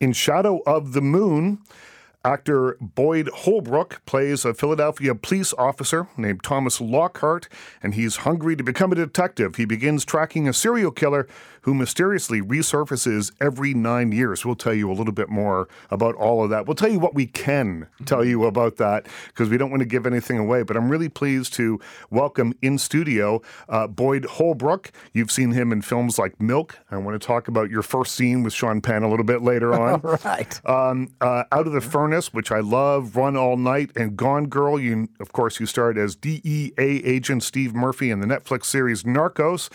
In Shadow of the Moon, Actor Boyd Holbrook plays a Philadelphia police officer named Thomas Lockhart, and he's hungry to become a detective. He begins tracking a serial killer who mysteriously resurfaces every nine years. We'll tell you a little bit more about all of that. We'll tell you what we can tell you about that because we don't want to give anything away. But I'm really pleased to welcome in studio uh, Boyd Holbrook. You've seen him in films like Milk. I want to talk about your first scene with Sean Penn a little bit later on. right. Um, uh, Out of the Furnace, which I love, Run All Night, and Gone Girl. You, of course, you starred as DEA agent Steve Murphy in the Netflix series Narcos,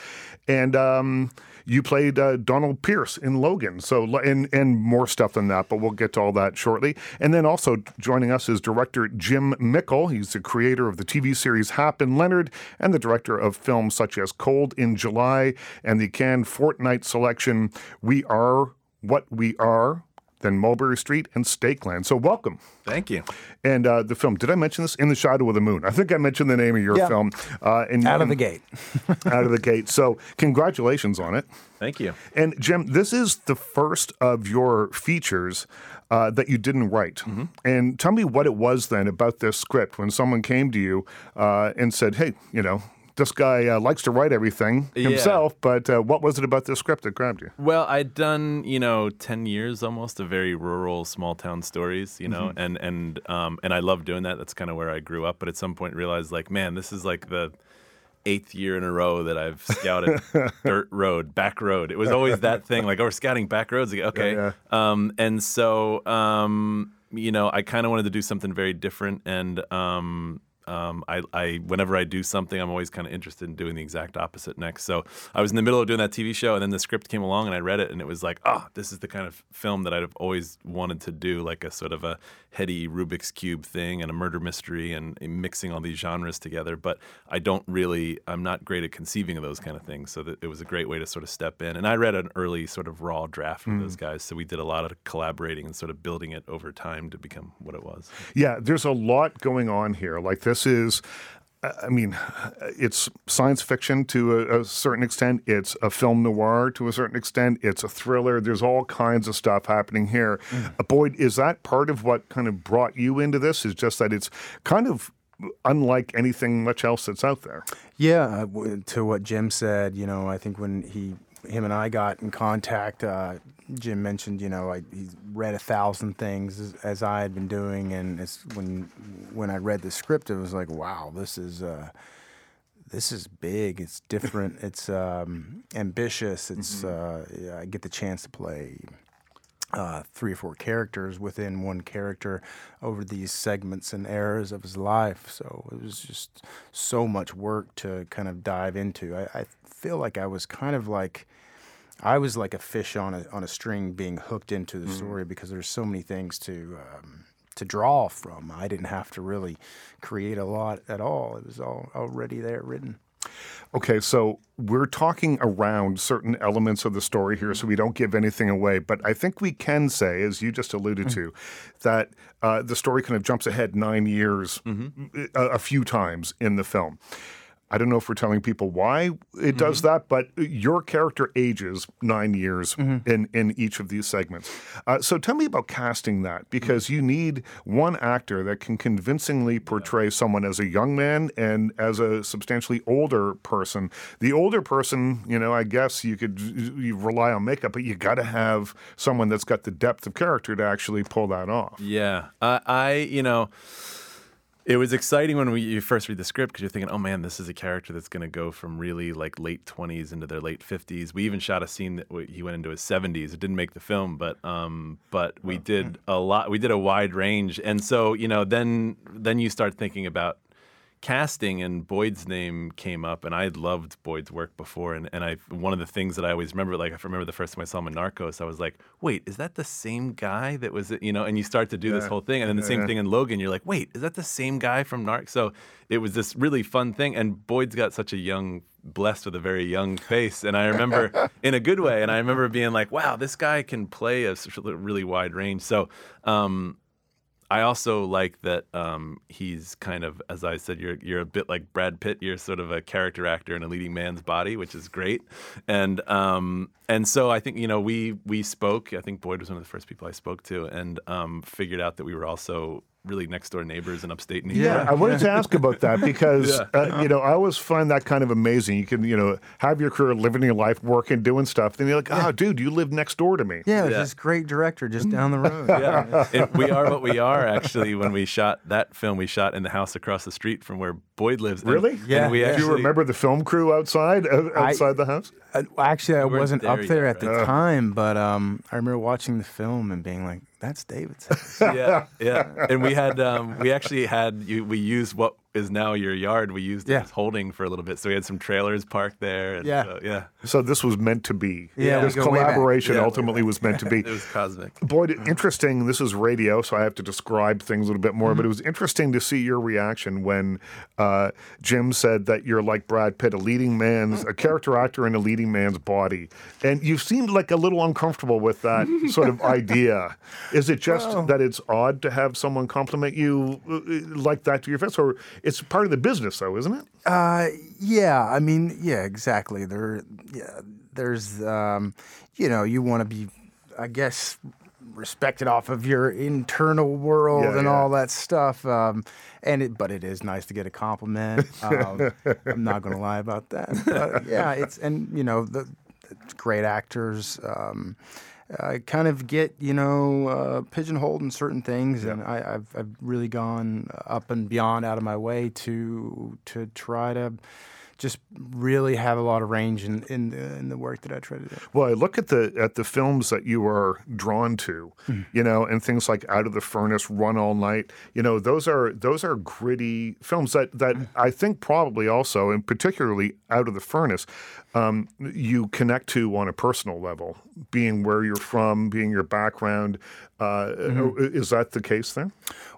and um, you played uh, Donald Pierce in Logan. So, and and more stuff than that, but we'll get to all that shortly. And then also joining us is director Jim Mickle. He's the creator of the TV series Hap and Leonard, and the director of films such as Cold in July and the Cannes Fortnight selection We Are What We Are then Mulberry Street and Stake Land. So welcome. Thank you. And uh, the film, did I mention this? In the Shadow of the Moon. I think I mentioned the name of your Yeah. film. Uh, and, Out of the and- gate. out of the gate. So congratulations on it. Thank you. And Jim, this is the first of your features uh, that you didn't write. Mm-hmm. And tell me what it was then about this script when someone came to you uh, and said, hey, you know, this guy uh, likes to write everything Yeah. himself, but uh, what was it about this script that grabbed you? Well, I'd done, you know, 10 years almost of very rural small town stories, you know, and and um and I love doing that. That's kind of where I grew up, but at some point realized like, man, this is like the eighth year in a row that I've scouted dirt road, back road. It was always that thing like, oh, we're scouting back roads. again. Okay. Yeah, Um and so um you know, I kind of wanted to do something very different and um um, I, I, whenever I do something, I'm always kind of interested in doing the exact opposite next. So I was in the middle of doing that TV show, and then the script came along, and I read it, and it was like, ah, this is the kind of film that I've always wanted to do, like a sort of a heady Rubik's cube thing and a murder mystery, and, mixing all these genres together. But I don't really, I'm not great at conceiving of those kind of things. So that it was a great way to sort of step in. And I read an early sort of raw draft from those guys, so we did a lot of collaborating and sort of building it over time to become what it was. Yeah, there's a lot going on here. Like this is, I mean, it's science fiction to a, a certain extent. It's a film noir to a certain extent. It's a thriller. There's all kinds of stuff happening here. Uh, Boyd, is that part of what kind of brought you into this? Is just that it's kind of unlike anything much else that's out there. Yeah, uh, to what Jim said, you know, I think when he, him and I got in contact, uh, Jim mentioned, you know, I, he's read a thousand things as, as I had been doing, and it's when when I read the script, it was like, wow, this is uh, this is big. It's different. it's um, ambitious. It's uh, yeah, I get the chance to play uh, three or four characters within one character over these segments and eras of his life. So it was just so much work to kind of dive into. I, I feel like I was kind of like. I was like a fish on a on a string being hooked into the story because there's so many things to um, to draw from. I didn't have to really create a lot at all. It was all already there written. Okay, so we're talking around certain elements of the story here, so we don't give anything away. But I think we can say, as you just alluded to, that uh, the story kind of jumps ahead nine years a, a few times in the film. I don't know if we're telling people why it does mm-hmm. that, but your character ages nine years mm-hmm. in, in each of these segments. Uh, so tell me about casting that, because mm-hmm. you need one actor that can convincingly portray someone as a young man and as a substantially older person. The older person, you know, I guess you could you rely on makeup, but you got to have someone that's got the depth of character to actually pull that off. Yeah, I, I you know, it was exciting when we, you first read the script because you're thinking, oh man, this is a character that's going to go from really like late 20s into their late 50s. We even shot a scene that he went into his 70s. It didn't make the film, but um, but we did a lot. We did a wide range, and so you know, then then you start thinking about casting and Boyd's name came up and I had loved Boyd's work before and, and I one of the things that I always remember like I remember the first time I saw him in Narcos I was like wait is that the same guy that was you know and you start to do this whole thing and then the same Yeah. thing in Logan you're like wait is that the same guy from Narc so it was this really fun thing and Boyd's got such a young blessed with a very young face and I remember in a good way and I remember being like wow this guy can play a really wide range so um I also like that um, he's kind of, as I said, you're you're a bit like Brad Pitt. You're sort of a character actor in a leading man's body, which is great. And um, and so I think you know we we spoke. I think Boyd was one of the first people I spoke to, and um, figured out that we were also really next door neighbors in upstate New York. Yeah, I wanted to ask about that because Yeah. uh, you know I always find that kind of amazing. You can you know have your career, living your life, working, doing stuff. Then you're like, oh, dude, you live next door to me. Yeah, Yeah. this great director just down the road. yeah. It- we are what we are. Actually, when we shot that film, we shot in the house across the street from where Boyd lives. Really? and Yeah, we yeah. Do you remember the film crew outside uh, I- outside the house? Uh, actually, I weren't wasn't up there there yet, at the right? time, but um, I remember watching the film and being like, "That's David's house." yeah, yeah. And we had, um, we actually had, we used what is now your yard. We used it Yeah. as holding for a little bit. So we had some trailers parked there. And, Yeah. uh, yeah. So this was meant to be. Yeah, we this go way back. collaboration Yeah. ultimately was meant to be. It was cosmic. Boyd, interesting. This is radio, so I have to describe things a little bit more. But it was interesting to see your reaction when uh, Jim said that you're like Brad Pitt, a leading man's, a character actor in a leading man's body, and you seemed like a little uncomfortable with that sort of idea. Is it just that it's odd to have someone compliment you uh, like that to your face, or it's part of the business, though, isn't it? Uh, yeah, I mean, yeah, exactly. There, yeah, there's, um, you know, you want to be, I guess, respected off of your internal world Yeah, and yeah. all that stuff. Um, and it, but it is nice to get a compliment. Um, I'm not going to lie about that. But yeah, it's and you know the, the great actors. Um, I kind of get you know uh, pigeonholed in certain things, and I, I've I've really gone up and beyond out of my way to to try to just really have a lot of range in in the, in the work that I try to do. Well, I look at the at the films that you are drawn to, you know, and things like Out of the Furnace, Run All Night. You know, those are those are gritty films that that I think probably also, and particularly Out of the Furnace, um, you connect to on a personal level, being where you're from, being your background. Uh, Is that the case there?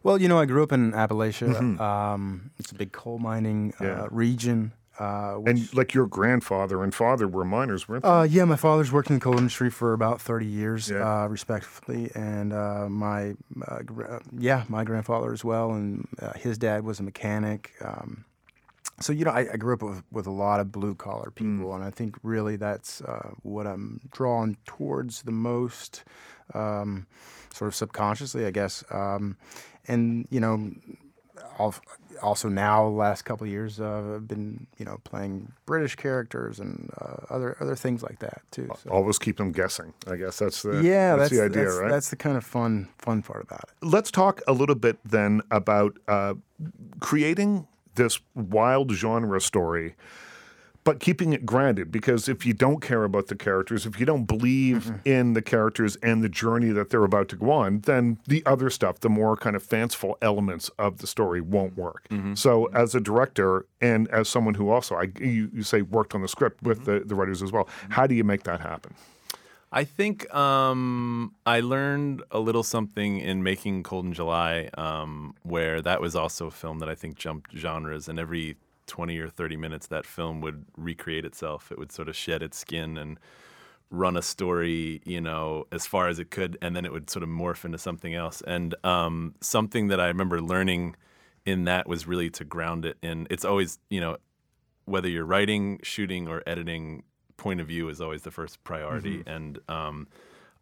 Well, you know, I grew up in Appalachia. Um, it's a big coal mining uh, Yeah. region. Uh, which, And like your grandfather and father were miners, weren't they? uh, yeah, my father's worked in the coal industry for about 30 years, Yeah. uh, respectively, and uh, my uh, uh, yeah, my grandfather as well, and uh, his dad was a mechanic. Um, so you know, I, I grew up with, with a lot of blue collar people, and I think really that's uh, what I'm drawn towards the most, um, sort of subconsciously, I guess. Um, and you know, also now last couple of years uh, I've been you know playing British characters and uh, other other things like that too. So. Always keep them guessing. I guess that's the yeah, that's, that's, the idea, that's, right? That's the kind of fun fun part about it. Let's talk a little bit then about uh, creating this wild genre story, but keeping it grounded. Because if you don't care about the characters, if you don't believe in the characters and the journey that they're about to go on, then the other stuff, the more kind of fanciful elements of the story, won't work. So, as a director and as someone who also, I, you, you say, worked on the script with the, the writers as well, how do you make that happen? I think um, I learned a little something in making Cold in July, um, where that was also a film that I think jumped genres, and every 20 or 30 minutes, that film would recreate itself. It would sort of shed its skin and run a story, you know, as far as it could, and then it would sort of morph into something else. And um, something that I remember learning in that was really to ground it in. It's always, you know, whether you're writing, shooting, or editing, point of view is always the first priority. And um,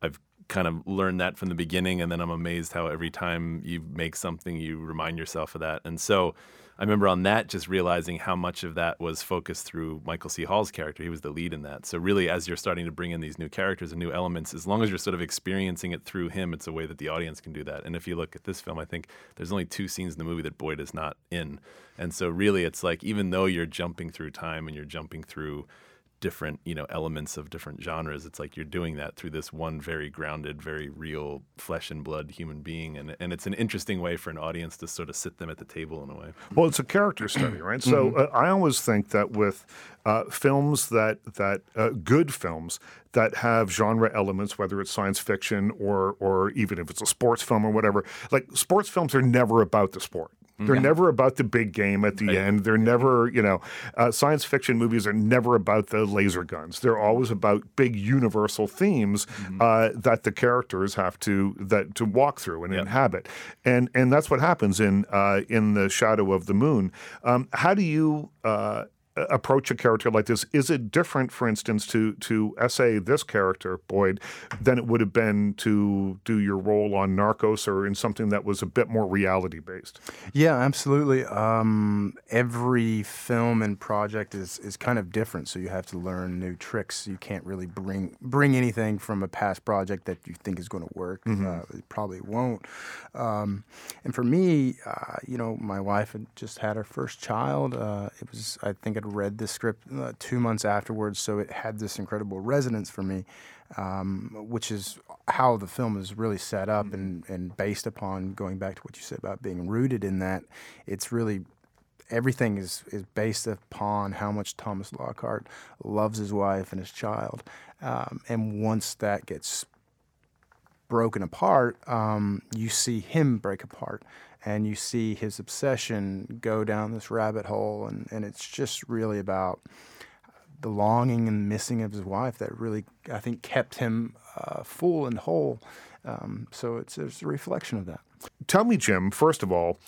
I've kind of learned that from the beginning. And then I'm amazed how every time you make something, you remind yourself of that. And so I remember on that just realizing how much of that was focused through Michael C. Hall's character. He was the lead in that. So really, as you're starting to bring in these new characters and new elements, as long as you're sort of experiencing it through him, it's a way that the audience can do that. And if you look at this film, I think there's only two scenes in the movie that Boyd is not in. And so really, it's like even though you're jumping through time and you're jumping through different you know elements of different genres it's like you're doing that through this one very grounded very real flesh and blood human being and, and it's an interesting way for an audience to sort of sit them at the table in a way Well, it's a character study, right? So uh, I always think that with uh, films that that uh, good films that have genre elements, whether it's science fiction or or even if it's a sports film or whatever, like sports films are never about the sport. They're never about the big game at the end. They're never, you know, uh, science fiction movies are never about the laser guns. They're always about big universal themes uh, that the characters have to that to walk through and inhabit, and and that's what happens in uh, in the Shadow of the Moon. Um, how do you uh, approach a character like this? Is it different, for instance, to to essay this character Boyd than it would have been to do your role on Narcos or in something that was a bit more reality based? Yeah, absolutely. Um, every film and project is, is kind of different, so you have to learn new tricks. You can't really bring bring anything from a past project that you think is going to work. Uh, it probably won't. Um, and for me, uh, you know, my wife had just had her first child. Uh, it was, I think, I'd read the script uh, two months afterwards, so it had this incredible resonance for me. Um, which is how the film is really set up and, and based upon going back to what you said about being rooted in that. It's really everything is, is based upon how much Thomas Lockhart loves his wife and his child. Um, and once that gets broken apart, um, you see him break apart and you see his obsession go down this rabbit hole. And, and it's just really about the longing and missing of his wife that really, I think, kept him uh, full and whole. Um, so it's, it's a reflection of that. Tell me, Jim, first of all,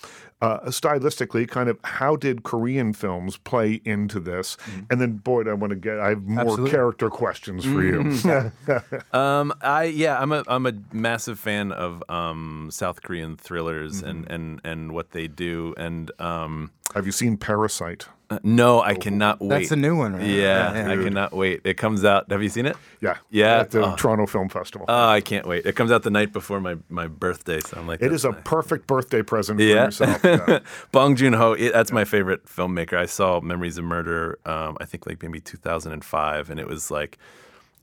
uh, stylistically, kind of how did Korean films play into this? And then, Boyd, I want to get, I have more Absolutely. character questions for you. Um, I yeah, I'm a I'm a massive fan of um, South Korean thrillers and, and and what they do. And um, have you seen Parasite? uh, no, I cannot wait. That's a new one, right? Yeah, I cannot wait. It comes out. Have you seen it? Yeah. Yeah. At the Oh. Toronto Film Festival. Oh, I can't wait. It comes out the night before my, my birthday, so I'm like, It is a nice. perfect birthday present for Yeah. yourself. Yeah. Bong Joon Ho. That's my favorite filmmaker. I saw Memories of Murder. Um, I think like maybe 2005, and it was like,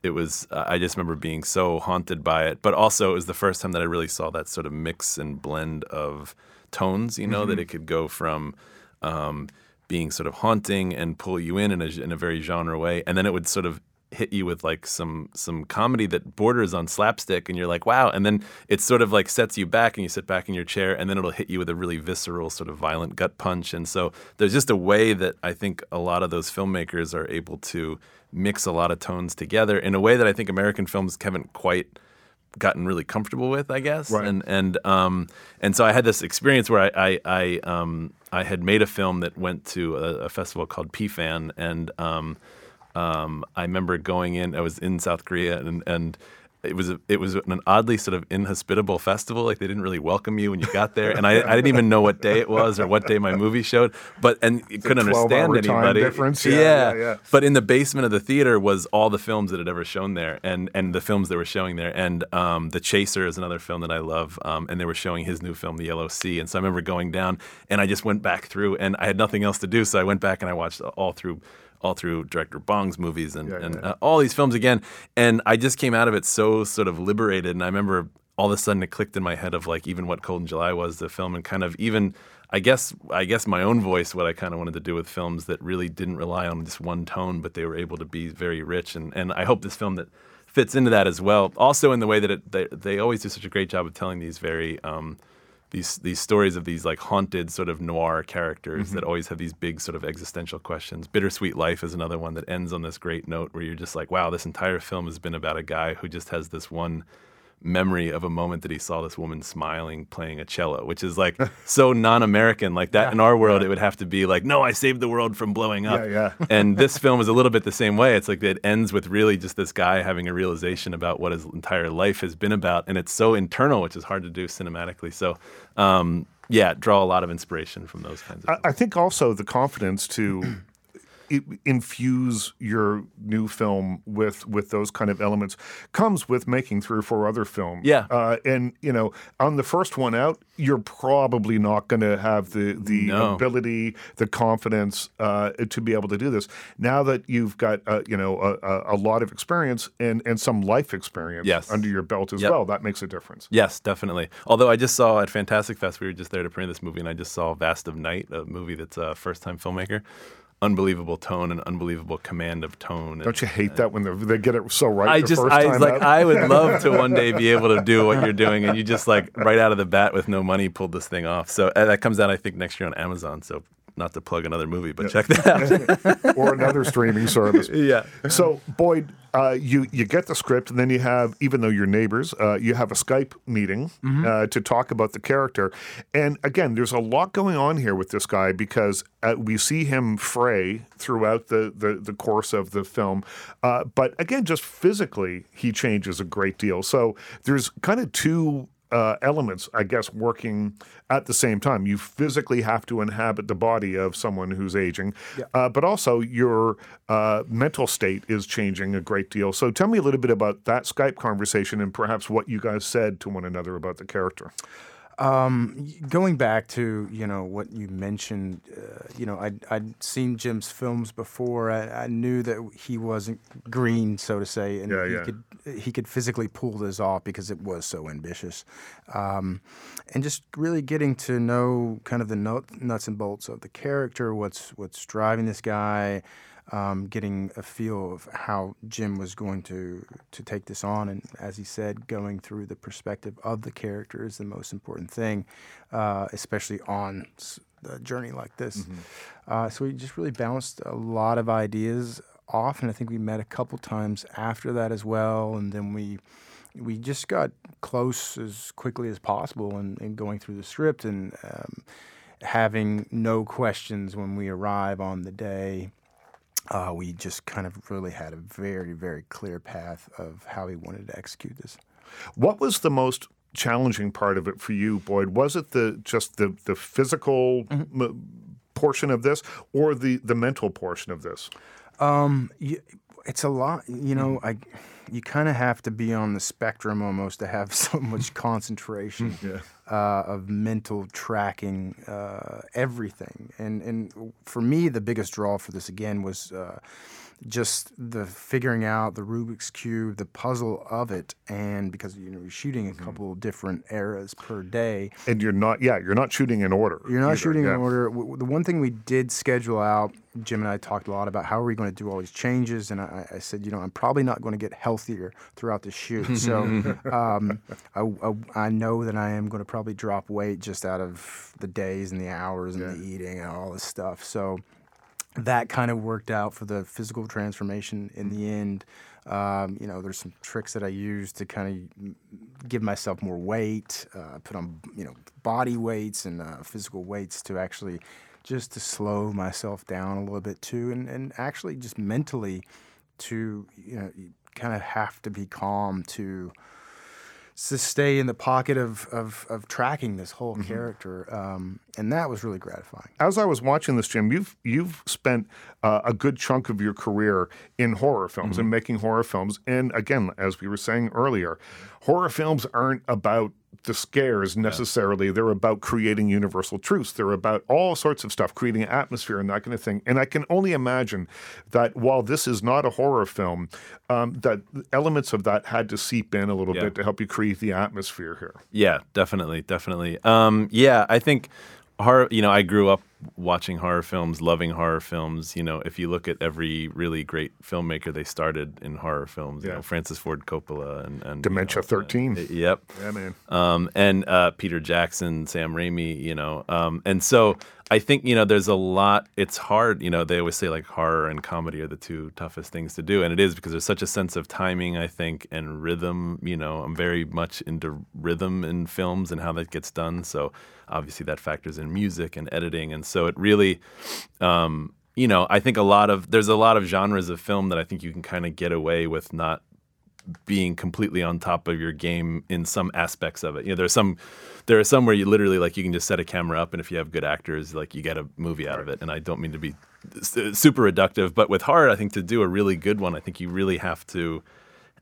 it was. Uh, I just remember being so haunted by it. But also, it was the first time that I really saw that sort of mix and blend of tones. You know, that it could go from. Um, being sort of haunting and pull you in in a, in a very genre way, and then it would sort of hit you with like some some comedy that borders on slapstick and you're like wow. And then it sort of like sets you back and you sit back in your chair and then it'll hit you with a really visceral sort of violent gut punch. And so there's just a way that I think a lot of those filmmakers are able to mix a lot of tones together in a way that I think American films haven't quite gotten really comfortable with, I guess. Right. And and um and so I had this experience where I I, I um I had made a film that went to a, a festival called PiFan and um um I remember going in I was in South Korea and and it was a, it was an oddly sort of inhospitable festival. Like they didn't really welcome you when you got there, and I, I didn't even know what day it was or what day my movie showed. But and you couldn't 12-hour understand anybody. difference. Yeah, yeah, yeah. But in the basement of the theater was all the films that had ever shown there, and and the films that were showing there. And um, The Chaser is another film that I love, um, and they were showing his new film, The Yellow Sea. And so I remember going down, and I just went back through, and I had nothing else to do, so I went back and I watched all through. All through director Bong's movies and, Yeah, and yeah. Uh, all these films again, and I just came out of it so sort of liberated. And I remember all of a sudden it clicked in my head of like even what Cold in July was the film, and kind of even I guess I guess my own voice, what I kind of wanted to do with films that really didn't rely on just one tone, but they were able to be very rich. And and I hope this film that fits into that as well. Also in the way that it, they they always do such a great job of telling these very um, these these stories of these like haunted sort of noir characters that mm-hmm. always have these big sort of existential questions. Bittersweet Life is another one that ends on this great note where you're just like, wow, this entire film has been about a guy who just has this one memory of a moment that he saw this woman smiling playing a cello, which is like so non-American. Like that in our world, it would have to be like, no, I saved the world from blowing up. Yeah, yeah. and this film is a little bit the same way. It's like it ends with really just this guy having a realization about what his entire life has been about, and it's so internal, which is hard to do cinematically. So, um, yeah, draw a lot of inspiration from those kinds of. I. I think also the confidence to infuse your new film with with those kind of elements comes with making three or four other films. Yeah. uh, and you know, on the first one out, you're probably not going to have the the No. ability, the confidence uh, to be able to do this. Now that you've got uh, you know a, a, lot of experience and and some life experience Yes. under your belt as Yep. well, that makes a difference. Yes, definitely. Although I just saw at Fantastic Fest, we were just there to print this movie, and I just saw Vast of Night, a movie that's a first-time filmmaker. Unbelievable tone and unbelievable command of tone. And, Don't you hate that when they get it so right? I the just, I like, out? I would love to one day be able to do what you're doing, and you just like right out of the bat with no money pulled this thing off. So uh, that comes out, I think, next year on Amazon. So not to plug another movie, but check that out. or another streaming service. yeah. So Boyd, uh, you you get the script, and then you have, even though you're neighbors, uh, you have a Skype meeting Mm-hmm. uh, to talk about the character. And again, there's a lot going on here with this guy because uh, we see him fray throughout the the, the course of the film, uh, but again, just physically, he changes a great deal. So there's kind of two uh, elements, I guess, working at the same time. You physically have to inhabit the body of someone who's aging, uh, but also your uh, mental state is changing a great deal. So tell me a little bit about that Skype conversation and perhaps what you guys said to one another about the character. Um, going back to you know what you mentioned, uh, you know I'd, I'd seen Jim's films before. I, I knew that he wasn't green, so to say, and Yeah, he yeah. could he could physically pull this off because it was so ambitious. Um, and just really getting to know kind of the nut, nuts and bolts of the character, what's what's driving this guy. Um, getting a feel of how Jim was going to to take this on, and as he said, going through the perspective of the character is the most important thing, uh, especially on a journey like this. Uh, so we just really bounced a lot of ideas off, and I think we met a couple times after that as well, and then we we just got close as quickly as possible in, in going through the script and um, having no questions when we arrive on the day. Uh, we just kind of really had a very, very clear path of how we wanted to execute this. What was the most challenging part of it for you, Boyd? Was it the just the the physical m- portion of this, or the the mental portion of this? Um, it's a lot. You know, I you kind of have to be on the spectrum almost to have so much concentration uh, of mental tracking uh, everything. And and for me, the biggest draw for this again was. Uh, just the figuring out the Rubik's cube, the puzzle of it, and because you know you're shooting a couple of different eras per day, And you're not, yeah, you're not shooting in order. you're not either, shooting yeah. in order. The one thing we did schedule out, Jim and I talked a lot about how are we going to do all these changes, and I, I said, you know, I'm probably not going to get healthier throughout the shoot. So um, I, I, I know that I am going to probably drop weight just out of the days and the hours and the eating and all this stuff. So that kind of worked out for the physical transformation in the end. Um, you know, there's some tricks that I use to kind of give myself more weight, uh, put on, you know, body weights and uh, physical weights to actually just to slow myself down a little bit too. And, and actually just mentally to, you know, kind of have to be calm to stay in the pocket of, of, of tracking this whole character. Um, and that was really gratifying. as I was watching this, Jim, you've you've spent uh, a good chunk of your career in horror films and making horror films. And again, as we were saying earlier, horror films aren't about the scares necessarily. They're about creating universal truths. They're about all sorts of stuff, creating atmosphere and that kind of thing. And I can only imagine that while this is not a horror film, um, that elements of that had to seep in a little Yeah. bit to help you create the atmosphere here. Yeah, definitely, definitely. Um, yeah, I think horror. You know, I grew up watching horror films, loving horror films. You know, if you look at every really great filmmaker, they started in horror films. You Yeah. know, Francis Ford Coppola and, and you Dementia know, 13. uh, yep. Yeah, man. um, and uh, Peter Jackson, Sam Raimi, you know, um, and so I think you know there's a lot. It's hard, you know. They always say like horror and comedy are the two toughest things to do, and it is because there's such a sense of timing, I think, and rhythm. You know, I'm very much into rhythm in films and how that gets done. So obviously that factors in music and editing, and so it really. Um, you know, I think a lot of there's a lot of genres of film that I think you can kind of get away with not being completely on top of your game in some aspects of it. You know, there's some there are some where you literally like you can just set a camera up and if you have good actors, like you get a movie out of it. And I don't mean to be super reductive, but with horror, I think to do a really good one, I think you really have to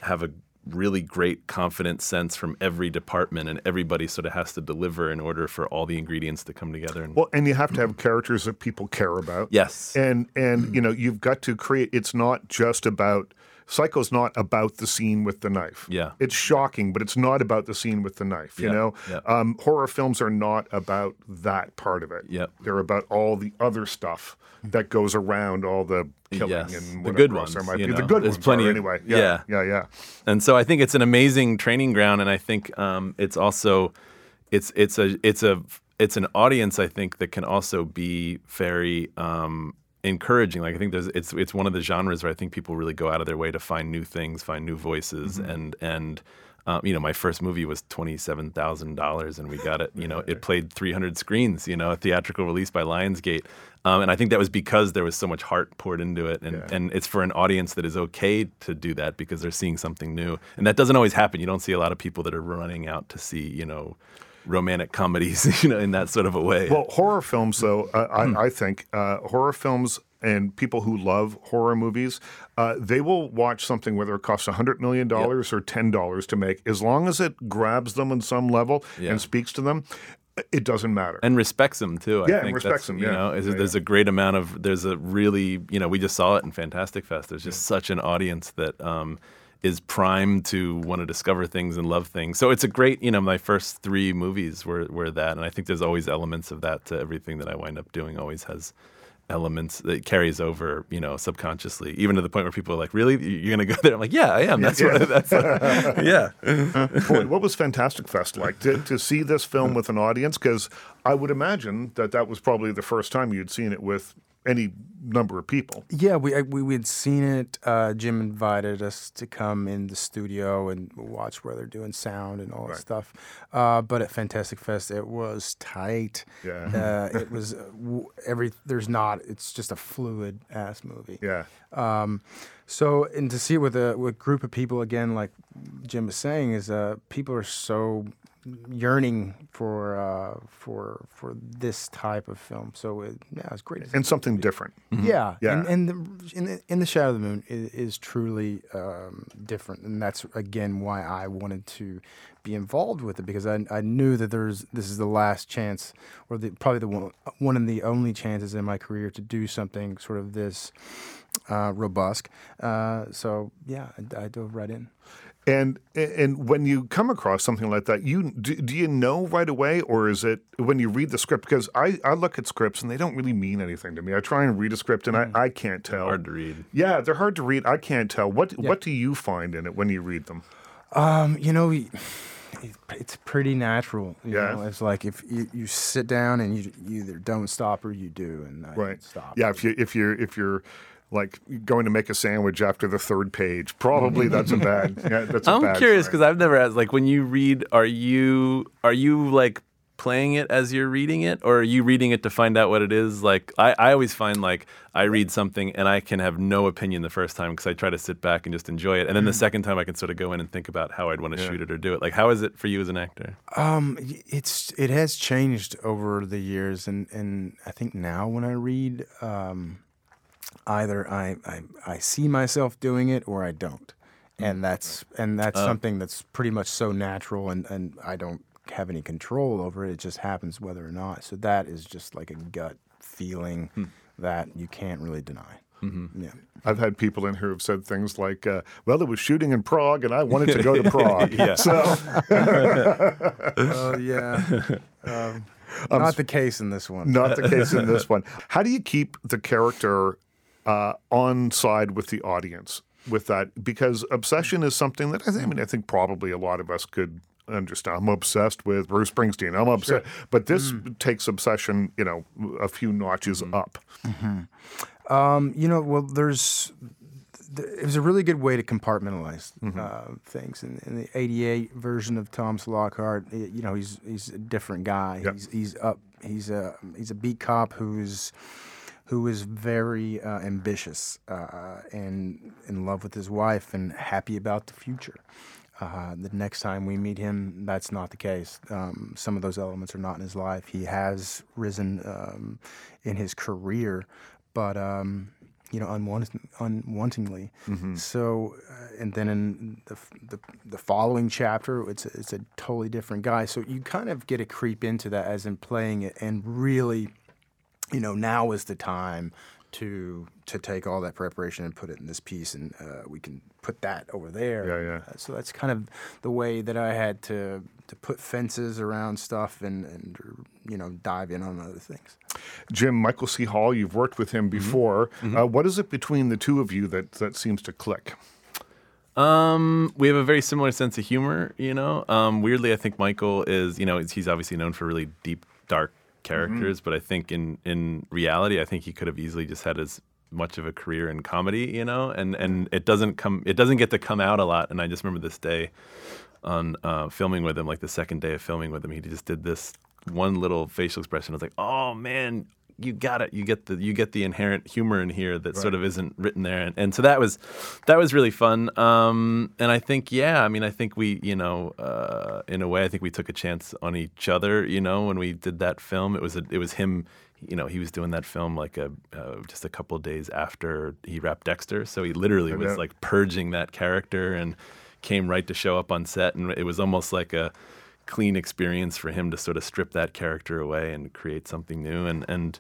have a really great confident sense from every department and everybody sort of has to deliver in order for all the ingredients to come together and Well, and you have to have characters that people care about. yes And and mm-hmm. you know, you've got to create it's not just about Psycho's not about the scene with the knife. Yeah. It's shocking, but it's not about the scene with the knife. You Yeah, know, yeah. um, horror films are not about that part of it. Yep. They're about all the other stuff that goes around all the killing Yes, and the good else there ones, might you be. The good There's ones plenty are anyway. yeah. Yeah, yeah, yeah. and so I think it's an amazing training ground, and I think um, it's also it's it's a it's a it's an audience I think that can also be very um, encouraging. Like I think there's it's it's one of the genres where I think people really go out of their way to find new things, find new voices, and and. Um, you know, my first movie was twenty-seven thousand dollars, and we got it. You know, it played three hundred screens. You know, a theatrical release by Lionsgate, um, and I think that was because there was so much heart poured into it, and, Yeah. and it's for an audience that is okay to do that because they're seeing something new, and that doesn't always happen. You don't see a lot of people that are running out to see, you know, romantic comedies, you know, in that sort of a way. Well, horror films, though, uh. I, I think uh, horror films and people who love horror movies, uh, they will watch something whether it costs $100 million or $10 to make, as long as it grabs them on some level Yeah. and speaks to them, it doesn't matter. and respects them too. I Yeah, think respects that's, them, You know, is, Yeah, there's a great amount of there's a really you know we just saw it in Fantastic Fest. There's just such an audience that um, is primed to want to discover things and love things. So it's a great you know my first three movies were were that, and I think there's always elements of that to everything that I wind up doing. Always has elements that carries over, you know, subconsciously, even to the point where people are like, "Really, you're going to go there?" I'm like, "Yeah, I am. That's what. That's what, yeah." Boy, what was Fantastic Fest like to, to see this film with an audience? Because I would imagine that that was probably the first time you'd seen it with any number of people. Yeah, we we we had seen it. Uh, Jim invited us to come in the studio and watch where they're doing sound and all that Right. stuff. Uh, but at Fantastic Fest, it was tight. Yeah. Uh, it was uh, every. There's not. It's just a fluid ass movie. Yeah. Um, so and to see it with a with a group of people again, like Jim was saying, is uh, people are so yearning for uh, for for this type of film. So it, yeah, it's great. And something different. Yeah, Yeah. and, and the, in the in the Shadow of the Moon is, is truly um, different, and that's again why I wanted to be involved with it because I, I knew that there's this is the last chance, or the, probably the one one of the only chances in my career to do something sort of this uh, robust. Uh, so yeah, I, I dove right in. And and when you come across something like that, you do, do you know right away, or is it when you read the script? Because I, I look at scripts and they don't really mean anything to me. I try and read a script and I, I can't tell. Hard to read. Yeah, they're hard to read. I can't tell. What what do you find in it when you read them? Um, you know, it's pretty natural. You Yeah. know? it's like if you, you sit down and you, you either don't stop or you do, and I Right. stop. Yeah, if you if you're if you're like going to make a sandwich after the third page, probably that's a bad. Yeah, that's a I'm bad curious because I've never asked. Like when you read, are you are you like playing it as you're reading it, or are you reading it to find out what it is? Like I, I always find like I read something and I can have no opinion the first time because I try to sit back and just enjoy it, and then the second time I can sort of go in and think about how I'd want to shoot it or do it. Like how is it for you as an actor? Um, it's it has changed over the years, and and I think now when I read, um, either I I, I see myself doing it or I don't, and that's and that's something that's pretty much so natural, and and I don't have any control over it. It just happens whether or not. So that is just like a gut feeling that you can't really deny. Mm-hmm. Yeah. I've had people in here who've said things like, uh, "Well, it was shooting in Prague, and I wanted to go to Prague." Yeah. So Oh yeah. um, not the case in this one. not the case in this one. How do you keep the character uh, on side with the audience with that? Because obsession is something that I, think, I mean I think probably a lot of us could understand. I'm obsessed with Bruce Springsteen. I'm obsessed, but this takes obsession, you know, a few notches up. Um, you know, well, there's th- it was a really good way to compartmentalize uh, things. In, in the '88 version of Thomas Lockhart, you know, he's he's a different guy. Yep. He's he's up. He's a he's a beat cop who's who is very uh, ambitious uh, and in love with his wife and happy about the future. Uh, the next time we meet him, that's not the case. Um, some of those elements are not in his life. He has risen um, in his career, but um, you know, unwant- unwantingly. So, uh, and then in the, f- the the following chapter, it's a, it's a totally different guy. So you kind of get a creep into that as in playing it and really you know, now is the time to to take all that preparation and put it in this piece, and uh, we can put that over there. Yeah, yeah. Uh, so that's kind of the way that I had to to put fences around stuff and and you know dive in on other things. Jim, Michael C. Hall, you've worked with him before. Uh, what is it between the two of you that, that seems to click? Um, we have a very similar sense of humor, you know. Um, weirdly, I think Michael is, you know, he's obviously known for really deep, dark characters, but I think in in reality, I think he could have easily just had as much of a career in comedy, you know, and and it doesn't come, it doesn't get to come out a lot. And I just remember this day on uh, filming with him, like the second day of filming with him, he just did this one little facial expression. I was like, oh man, you got it. You get the you get the inherent humor in here that sort of isn't written there, and, and so that was that was really fun. Um, and I think yeah, I mean, I think we you know uh, in a way, I think we took a chance on each other. You know, when we did that film, it was a, it was him. You know, he was doing that film like a uh, just a couple of days after he wrapped Dexter, so he literally was like purging that character and came right to show up on set, and it was almost like a clean experience for him to sort of strip that character away and create something new. And and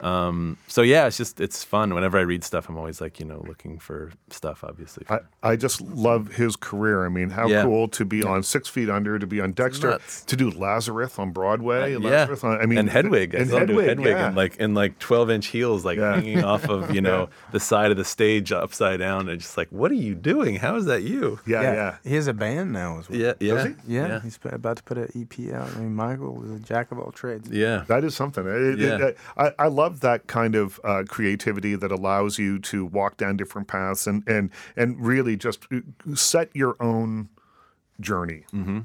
um, so yeah it's just it's fun whenever i read stuff i'm always like you know looking for stuff obviously I, I just love his career. I mean, how Yeah. cool to be on Six Feet Under, to be on Dexter, to do Lazarus on Broadway. yeah Lazarus on- I mean, and Hedwig, I and saw do Hedwig, Hedwig yeah. and like in like twelve inch heels, like Yeah. hanging off of you know the side of the stage upside down, and just like, what are you doing? How is that you? yeah, yeah. He has a band now as well. yeah, yeah, he? Yeah, yeah. he's about to put an EP out. I mean, Michael was a jack of all trades. yeah. That is something. It- it- Yeah. I, I love that kind of uh, creativity that allows you to walk down different paths and and and really just uh, set your own journey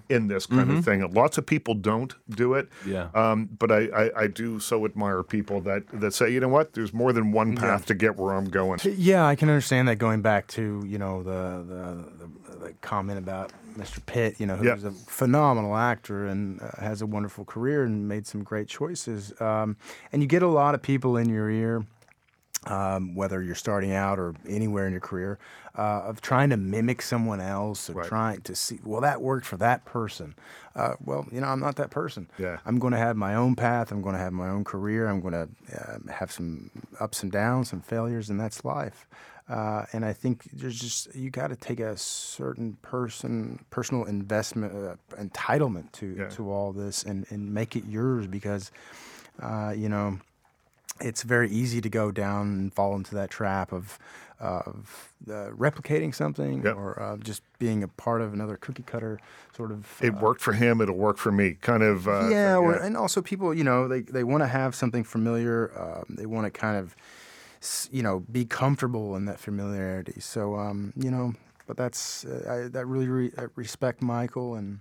in this kind of thing. Lots of people don't do it. Yeah. Um, but I, I, I do so admire people that, that say, you know what, there's more than one path to get where I'm going. Yeah, I can understand that. Going back to you know the the, the, the comment about Mr. Pitt, you know, who's Yeah. a phenomenal actor and uh, has a wonderful career and made some great choices. Um, and you get a lot of people in your ear. Um, whether you're starting out or anywhere in your career, uh, of trying to mimic someone else or Right. trying to see, well, that worked for that person. Uh, well, you know, I'm not that person. Yeah. I'm going to have my own path. I'm going to have my own career. I'm going to uh, have some ups and downs, some failures, and that's life. Uh, and I think there's just you got to take a certain person personal investment uh, entitlement to Yeah. to all this and and make it yours because uh, you know it's very easy to go down and fall into that trap of of uh, replicating something Yep. or uh, just being a part of another cookie cutter sort of It worked for him, it'll work for me. Kind of. Uh, yeah, or, and also people, you know, they, they want to have something familiar. Um, they want to kind of, you know, be comfortable in that familiarity. So, um, you know, but that's uh, I, that really re- I respect Michael and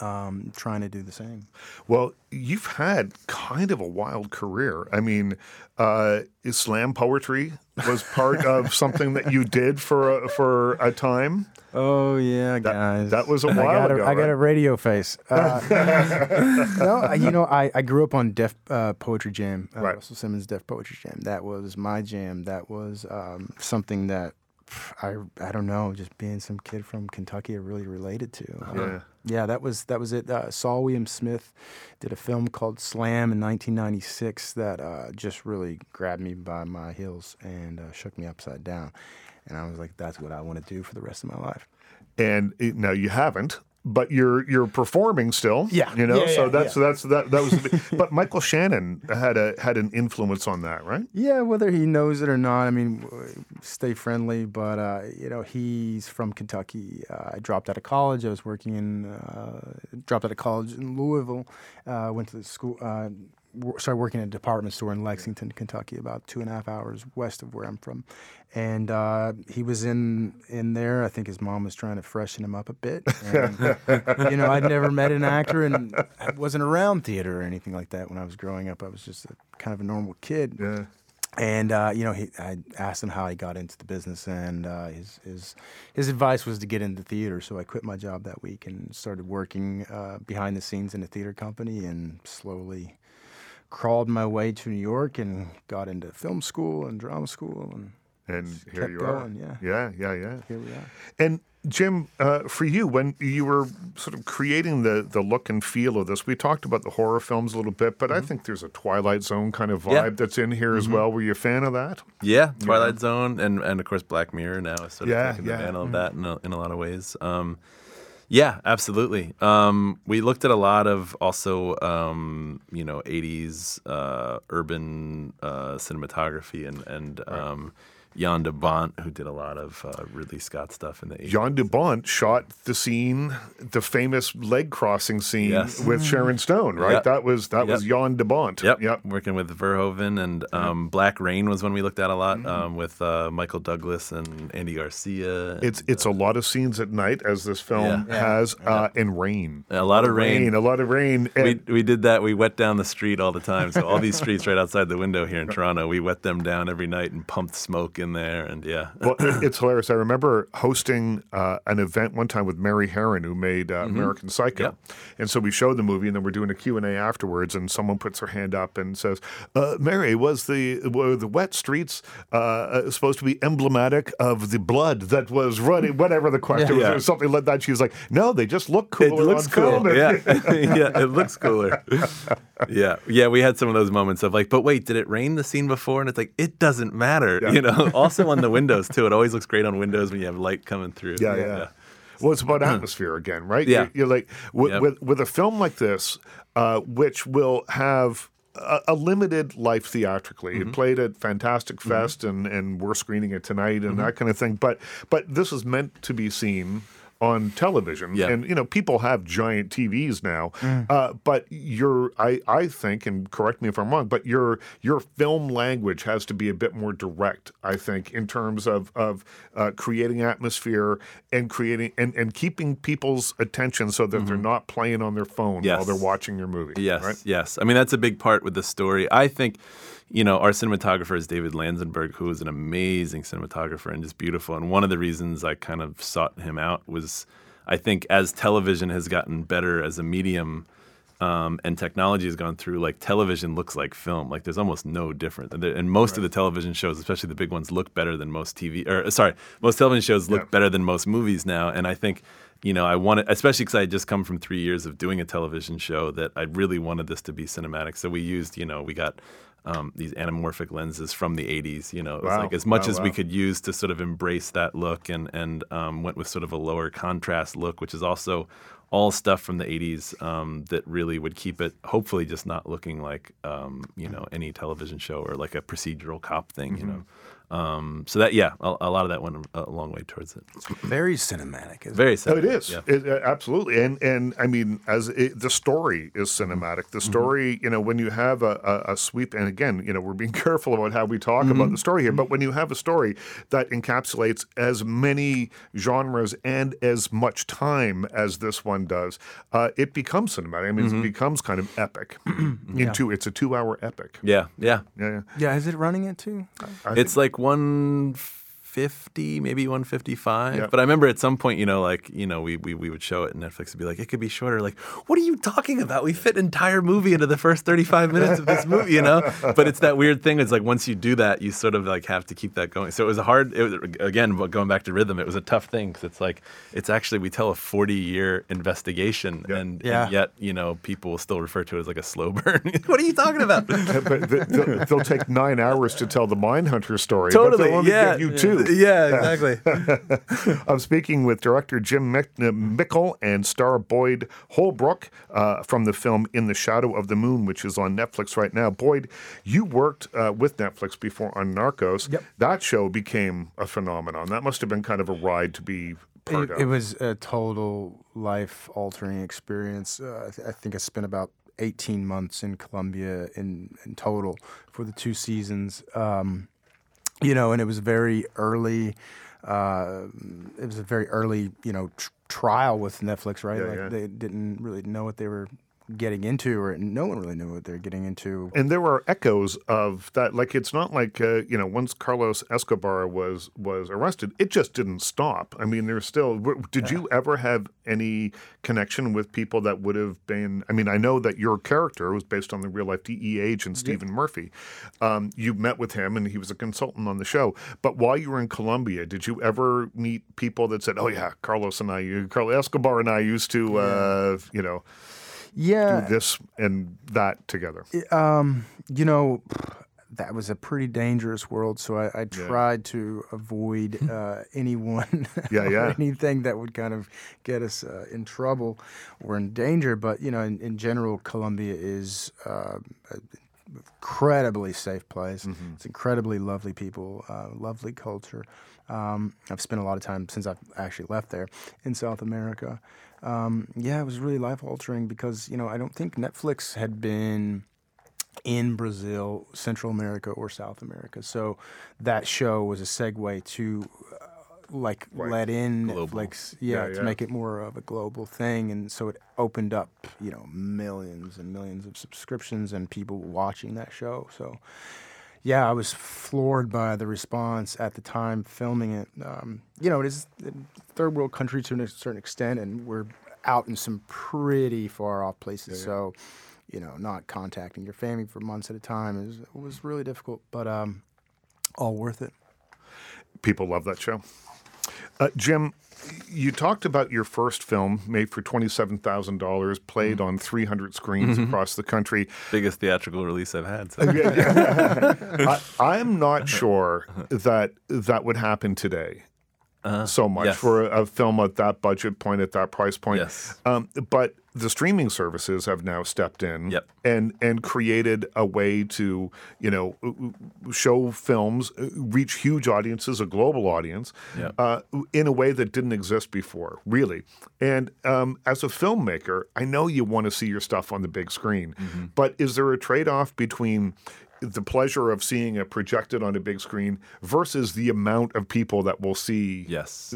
um, trying to do the same. Well, you've had kind of a wild career. I mean, uh, slam poetry was part of something that you did for a, for a time. Oh yeah, guys. that was a while got ago, I got a radio face. Uh, no, you know, I, I grew up on Def uh, Poetry Jam, uh, Right. Russell Simmons Def Poetry Jam. That was my jam. That was um, something that I I don't know, just being some kid from Kentucky, I really related to. Yeah. Yeah, that was that was it. Uh, Saul William Smith did a film called Slam in 1996 that uh, just really grabbed me by my heels and uh, shook me upside down. And I was like, that's what I want to do for the rest of my life. and it, now you haven't but you're you're performing still Yeah. you know Yeah, so yeah, that's that's that that was big- but michael shannon had a had an influence on that right Yeah, whether he knows it or not, I mean, stay friendly. But uh, you know, he's from Kentucky. Uh, I dropped out of college. I was working in uh, dropped out of college in Louisville. Uh, went to the school. Started working at a department store in Lexington, Kentucky, about two and a half hours west of where I'm from. And uh, he was in in there. I think his mom was trying to freshen him up a bit. And, you know, I'd never met an actor and I wasn't around theater or anything like that when I was growing up. I was just a, kind of a normal kid. yeah And uh, you know, he, I asked him how he got into the business, and uh, his his his advice was to get into theater. So I quit my job that week and started working uh, behind the scenes in a theater company, and slowly crawled my way to New York and got into film school and drama school, and and here kept you going, are. yeah. yeah, yeah, yeah. Here we are. And Jim, uh, for you, when you were sort of creating the the look and feel of this, we talked about the horror films a little bit, but I think there's a Twilight Zone kind of vibe Yeah. that's in here as well. Were you a fan of that? Yeah, Twilight Zone, and and of course Black Mirror now is sort of Yeah, taking yeah. the mantle of that in a, in a lot of ways. Um, yeah, absolutely. Um, we looked at a lot of also um, you know '80s uh, urban uh, cinematography and and um, Jan de Bont, who did a lot of uh, Ridley Scott stuff in the '80s. John DeBont shot the scene, the famous leg crossing scene Yes. with Sharon Stone, right? Yep. That was that was Yep. Jan DeBont. Yep. Yep. Working with Verhoeven and um, Black Rain was one we looked at a lot um, with uh, Michael Douglas and Andy Garcia. It's it's a lot of scenes at night, as this film Yeah. has, uh, and rain. a lot of rain. a lot of rain. we, we did that. We wet down the street all the time. So all these streets right outside the window here in Toronto, we wet them down every night and pumped smoke in there. And yeah, well, it's hilarious. I remember hosting uh, an event one time with Mary Harron, who made uh, American Psycho, Yep. and so we showed the movie, and then we're doing a Q and A afterwards, and someone puts her hand up and says, uh, "Mary, was the were the wet streets uh, uh, supposed to be emblematic of the blood that was running?" Whatever the question Yeah. was, or something like that. She was like, "No, they just look it looks cool. film." Yeah, yeah, it looks cooler. Yeah, yeah. We had some of those moments of like, but wait, did it rain the scene before? And it's like it doesn't matter. Yeah. You know. Also on the windows too. It always looks great on windows when you have light coming through. Yeah, yeah. Well, it's about atmosphere again, right? Yeah. You're, you're like with, Yep. with with a film like this, uh, which will have a, a limited life theatrically. Mm-hmm. It played at Fantastic Fest, and and we're screening it tonight, and Mm-hmm. that kind of thing. But but this is meant to be seen on television Yeah. and you know people have giant TVs now uh, but your I, I think and correct me if I'm wrong but your your film language has to be a bit more direct I think in terms of of uh, creating atmosphere and creating and, and keeping people's attention so that they're not playing on their phone while they're watching your movie Yes, right yes. I mean, that's a big part with the story. I think, you know, our cinematographer is David Lanzenberg, who is an amazing cinematographer and just beautiful. And one of the reasons I kind of sought him out was, I think, as television has gotten better as a medium. Um, and technology has gone through like television looks like film like there's almost no difference and, most of the television shows especially the big ones look better than most tv or uh, sorry most television shows look Yeah. better than most movies now and i think you know, I wanted, especially because I had just come from three years of doing a television show, that I really wanted this to be cinematic. So we used, you know, we got um, these anamorphic lenses from the 80s. You know, it was Wow. like as much Wow, as we could use to sort of embrace that look, and and um, went with sort of a lower contrast look, which is also all stuff from the 80s um, that really would keep it, hopefully, just not looking like um, you know any television show or like a procedural cop thing. You Mm-hmm. know. Um, so that yeah, a, a lot of that went a, a long way towards it. Very cinematic. Isn't Very No, sad. it is Yeah. It- uh, absolutely, and and I mean, as it, the story is cinematic. The story, you know, when you have a, a, a sweep, and again, you know, we're being careful about how we talk about the story here, but when you have a story that encapsulates as many genres and as much time as this one does, uh, it becomes cinematic. I mean, it becomes kind of epic. Into it's a two-hour epic. Yeah, yeah. Yeah, yeah. Yeah, is it running it too? it's like 150 maybe 155 Yeah. but i remember at some point you know like you know we, we, we would show it and netflix would be like it could be shorter like what are you talking about we fit an entire movie into the first 35 minutes of this movie you know but it's that weird thing it's like once you do that you sort of like have to keep that going so it was a hard it was again but going back to rhythm it was a tough thing because it's like it's actually we tell a 40 year investigation and, Yeah. and yet you know people will still refer to it as like a slow burn what are you talking about but they'll, they'll take nine hours to tell the Mindhunter story. but totally they'll only yeah give you two. yeah exactly I'm speaking with director Jim Mick- uh, Mickle and star Boyd Holbrook uh, from the film In the Shadow of the Moon, which is on Netflix right now. Boyd, you worked uh, with Netflix before on Narcos. Yep. That show became a phenomenon. That must have been kind of a ride to be part It, of. it was a total life altering experience. Uh, I, th- I think I spent about 18 months in Colombia in, in total for the two seasons. Um, you know, and it was very early. Uh, it was a very early, you know, tr- trial with Netflix, right? Yeah, like yeah. they didn't really know what they were getting into, or no one really knew what they're getting into. And there were echoes of that. Like it's not like uh, you know once Carlos Escobar was was arrested, it just didn't stop. I mean, there's still. Did you ever have any connection with people that would have been? I mean, I know that your character was based on the real life DEA agent Stephen Murphy. Um, you met with him, and he was a consultant on the show. But while you were in Colombia, did you ever meet people that said, "Oh yeah, Carlos and I, Carlos Escobar and I used to, uh, you know." Yeah, do this and that together. Um, you know, that was a pretty dangerous world, so I, I tried yeah. to avoid uh, anyone, yeah, yeah, anything that would kind of get us uh, in trouble or in danger. But you know, in, in general, Colombia is. Uh, incredibly safe place. Mm-hmm. It's incredibly lovely people, uh, lovely culture. Um, I've spent a lot of time since I've actually left there in South America. Um, yeah, it was really life altering because you know I don't think Netflix had been in Brazil, Central America, or South America. So that show was a segue to uh, like right. let in global. Netflix, yeah, yeah, to yeah. make it more of a global thing, and so it opened up, you know, millions and millions of subscriptions and people watching that show. So yeah, I was floored by the response at the time filming it. Um, you know, it is a third world country to a certain extent, and we're out in some pretty far off places. Yeah, yeah. So, you know, not contacting your family for months at a time is was really difficult, but um, all worth it. People love that show. Uh, Jim, you talked about your first film made for $27,000, played mm-hmm. on 300 screens mm-hmm. across the country. Biggest theatrical release I've had. So. I, am not sure that that would happen today. Uh, so much yes. for a, a, film at that budget point, at that price point. Yes. Um, but the streaming services have now stepped in yep. and and created a way to you know show films uh, reach huge audiences, a global audience, yep. uh, in a way that didn't exist before, really. And um, as a filmmaker, I know you want to see your stuff on the big screen, mm-hmm. but is there a trade off between the pleasure of seeing it projected on a big screen versus the amount of people that will see yes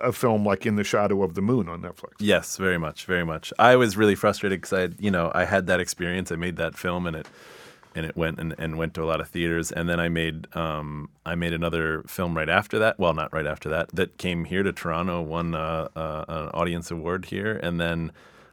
a film like In the Shadow of the Moon on Netflix. Yes, very much, very much. I was really frustrated because I, you know, I had that experience. I made that film and it and it went and, and went to a lot of theaters. And then I made um, I made another film right after that. Well, not right after that. That came here to Toronto, won uh, uh, an audience award here, and then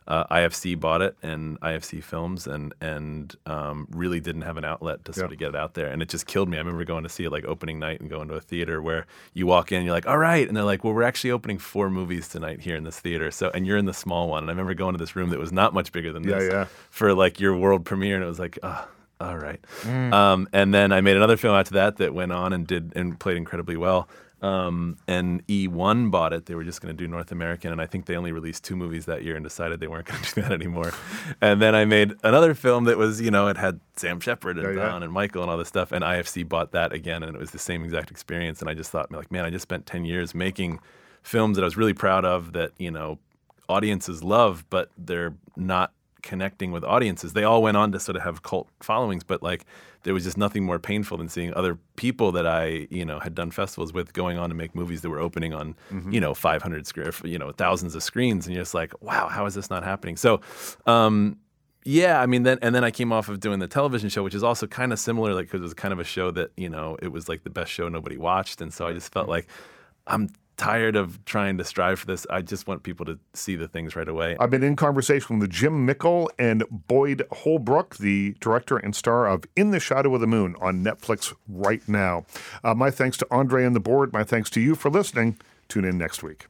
uh, IFC bought it and IFC Films and and um, really didn't have an outlet to sort of get it out there, and it just killed me. I remember going to see it like opening night and going to a theater where you walk in, you're like, all right, and they're like, well, we're actually opening four movies tonight here in this theater, so and you're in the small one, and I remember going to this room that was not much bigger than this yeah, yeah. for like your world premiere, and it was like, oh, all right. Mm. Um, and then I made another film after that that went on and did and played incredibly well. Um, and E1 bought it. They were just going to do North American, and I think they only released two movies that year and decided they weren't going to do that anymore. and then I made another film that was, you know, it had Sam Shepard and yeah, Don and Michael and all this stuff, and IFC bought that again, and it was the same exact experience. And I just thought, like, man, I just spent 10 years making films that I was really proud of that, you know, audiences love, but they're not connecting with audiences. They all went on to sort of have cult followings, but like there was just nothing more painful than seeing other people that I, you know, had done festivals with going on to make movies that were opening on, mm-hmm. you know, 500 screen, you know, thousands of screens, and you're just like, wow, how is this not happening? So, um, yeah, I mean, then and then I came off of doing the television show, which is also kind of similar, like because it was kind of a show that you know it was like the best show nobody watched, and so I just felt like I'm tired of trying to strive for this. I just want people to see the things right away. I've been in conversation with Jim Mickle and Boyd Holbrook, the director and star of In the Shadow of the Moon on Netflix right now. Uh, my thanks to Andre and the board. My thanks to you for listening. Tune in next week.